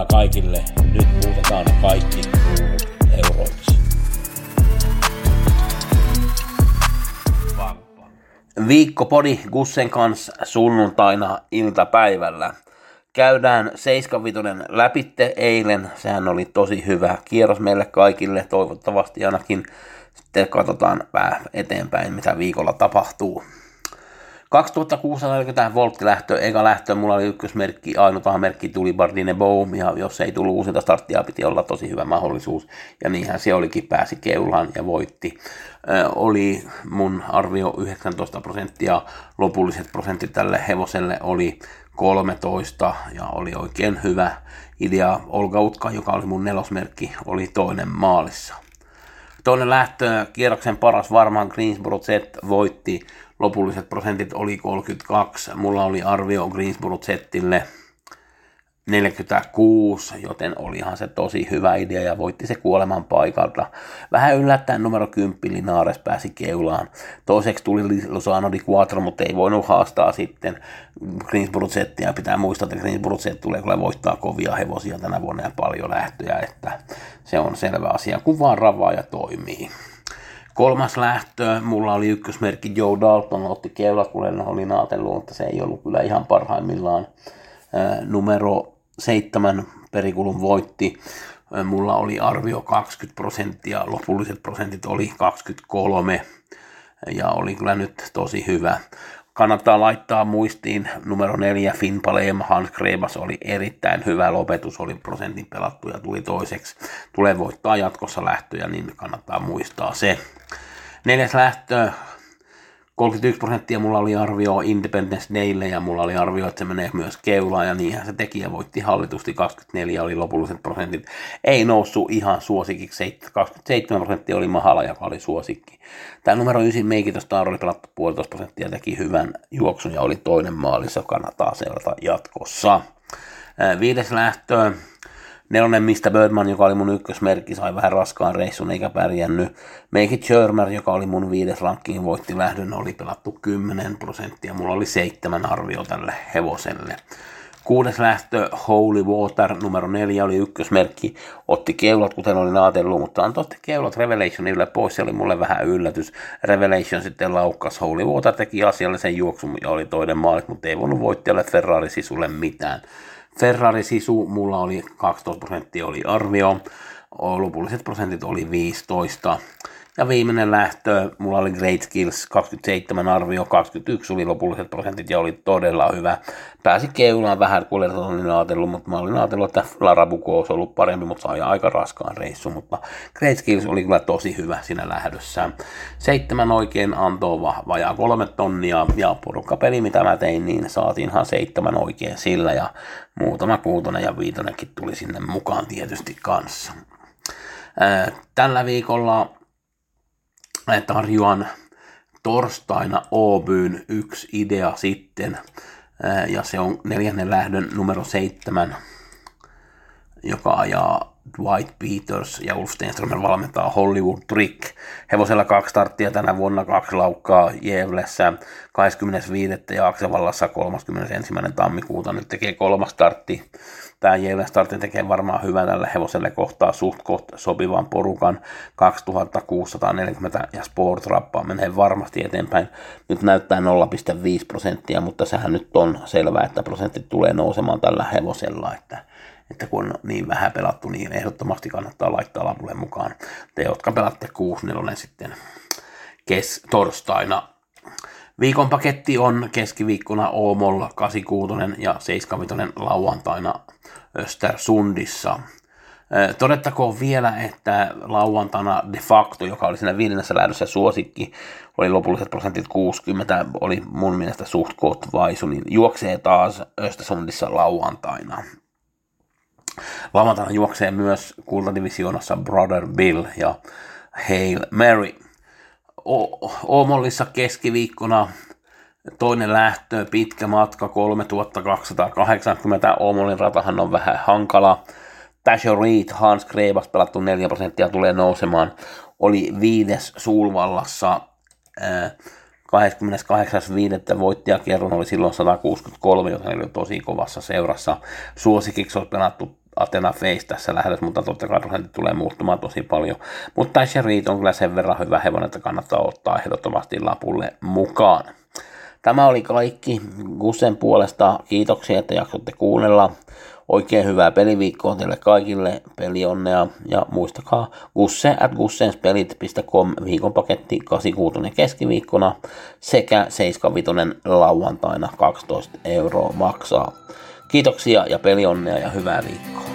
Pelionnea kaikille. Nyt muutetaan kaikki kruunut euroiksi. Viikkopodi Gussen kanssa sunnuntaina iltapäivällä. Käydään 75 läpitte eilen. Sehän oli tosi hyvä kierros meille kaikille, toivottavasti ainakin. Sitten katsotaan vähän eteenpäin, mitä viikolla tapahtuu. 2640 volttilähtö, eka lähtö, mulla oli ykkösmerkki, ainutahan merkki tuli Bardine Boom, ja jos ei tullut uusinta starttia, piti olla tosi hyvä mahdollisuus, ja niinhän se olikin, pääsi keulaan ja voitti. Ö, oli mun arvio 19 prosenttia, lopulliset prosentit tälle hevoselle oli 13, ja oli oikein hyvä idea. Olga Utka, joka oli mun nelosmerkki, oli toinen maalissa. Toinen lähtö, kierroksen paras varmaan Greensboro Z voitti. Lopulliset prosentit oli 32. Mulla oli arvio Greensboro Zille 46, joten olihan se tosi hyvä idea ja voitti se kuoleman paikalta. Vähän yllättäen numero 10 Linares pääsi keulaan. Toiseksi tuli Lozano di Quattro, mutta ei voinut haastaa sitten Greensboro Zettiä. Pitää muistaa, että Greensboro Z tulee kyllä voittaa kovia hevosia tänä vuonna ja paljon lähtöjä, että se on selvä asia, kun vaan ravaa ja toimii. Kolmas lähtö, mulla oli ykkösmerkki Joe Dalton, otti keulakulen, olin ajatellut, että se ei ollut kyllä ihan parhaimmillaan. Numero seitsemän perikulun voitti, mulla oli arvio 20 prosenttia, lopulliset prosentit oli 23 ja oli kyllä nyt tosi hyvä. Kannattaa laittaa muistiin numero neljä Finn Palema, Hans Krebas oli erittäin hyvä lopetus, oli prosentin pelattu ja tuli toiseksi. Tulee voittaa jatkossa lähtöjä, niin kannattaa muistaa se. Neljäs lähtö, 31 prosenttia mulla oli arvio Independence Daylle ja mulla oli arvio, että se menee myös keulaan ja niinhän se teki ja voitti hallitusti 24 oli lopulliset prosentit. Ei noussut ihan suosikiksi, 27 prosenttia oli Mahala, joka oli suosikki. Tämä numero 9 Meikito Star oli pelattu puolitoista prosenttia teki hyvän juoksun ja oli toinen maalissa, kannattaa seurata jatkossa. Viides lähtö, Nelonen Mistä Birdman, joka oli mun ykkösmerkki, sai vähän raskaan reissun eikä pärjännyt. Make It Shermer, joka oli mun viides rankkiin, voitti lähdön, oli pelattu 10 prosenttia. Mulla oli seitsemän arvio tälle hevoselle. Kuudes lähtö, Holy Water, numero neljä oli ykkösmerkki, otti keulat, kuten olin ajatellut, mutta antoi keulat Revelationille pois, se oli mulle vähän yllätys. Revelation sitten laukkas, Holy Water teki asiallisen juoksun ja oli toinen maalit, mutta ei voinut voittajalle Ferrari sisulle mitään. Ferrari sisu, mulla oli 12 prosenttia oli arvio, lopulliset prosentit oli 15. Ja viimeinen lähtö, mulla oli Great Skills 27 arvio, 21 oli lopulliset prosentit ja oli todella hyvä. Pääsi keulaan vähän, kun olin ajatellut, mutta mä olin ajatellut, että Larabuko olisi ollut parempi, mutta sai aika raskaan reissu, mutta Great Skills oli kyllä tosi hyvä siinä lähdössä. Seitsemän oikein antoi vajaa kolme tonnia ja porukkapeli, mitä mä tein, niin saatiinhan seitsemän oikein sillä ja muutama kuutonen ja viitonenkin tuli sinne mukaan tietysti kanssa. Tällä viikolla tarjoan torstaina Obyn yksi idea sitten, ja se on neljännen lähdön numero seitsemän, joka ajaa Dwight Peters ja Ulf Stenströmer valmentaa Hollywood Trick. Hevosella kaksi starttia tänä vuonna, kaksi laukkaa Jevlessä 25. ja Aksevallassa 31. tammikuuta. Nyt tekee kolmas startti. Tämä Jevlen startti tekee varmaan hyvän tälle hevoselle kohtaa suht koht sopivan porukan 2640 ja Sport Rappaa menee varmasti eteenpäin. Nyt näyttää 0,5 prosenttia, mutta sehän nyt on selvää, että prosentti tulee nousemaan tällä hevosella, että että kun on niin vähän pelattu, niin ehdottomasti kannattaa laittaa lapulle mukaan. Te, jotka pelatte 6-4 sitten kes- torstaina. Viikon paketti on keskiviikkona Oomolla 86 ja 75 lauantaina Östersundissa. Todettakoon vielä, että lauantaina de facto, joka oli siinä viidennessä lähdössä suosikki, oli lopulliset prosentit 60, oli mun mielestä suht koht vaisu, niin juoksee taas Östersundissa lauantaina. Lauantaina juoksee myös kultadivisioonassa Brother Bill ja Hail Mary. Oomollissa keskiviikkona toinen lähtö, pitkä matka, 3280. Oomollin ratahan on vähän hankala. Tasha Reed, Hans Grebas pelattu 4 prosenttia tulee nousemaan. Oli viides Sulvallassa 28.5. voittajakerron oli silloin 163, joten oli tosi kovassa seurassa. Suosikiksi olisi pelattu Athena Face tässä lähdössä, mutta totta kai prosentti tulee muuttumaan tosi paljon. Mutta Tasha Reed on kyllä sen verran hyvä hevonen, että kannattaa ottaa ehdottomasti lapulle mukaan. Tämä oli kaikki Gussen puolesta. Kiitoksia, että jaksoitte kuunnella. Oikein hyvää peliviikkoa teille kaikille, pelionnea ja muistakaa gusse at gussenspelit.com viikonpaketti 86 keskiviikkona sekä 75 lauantaina 12 euroa maksaa. Kiitoksia ja pelionnea ja hyvää viikkoa.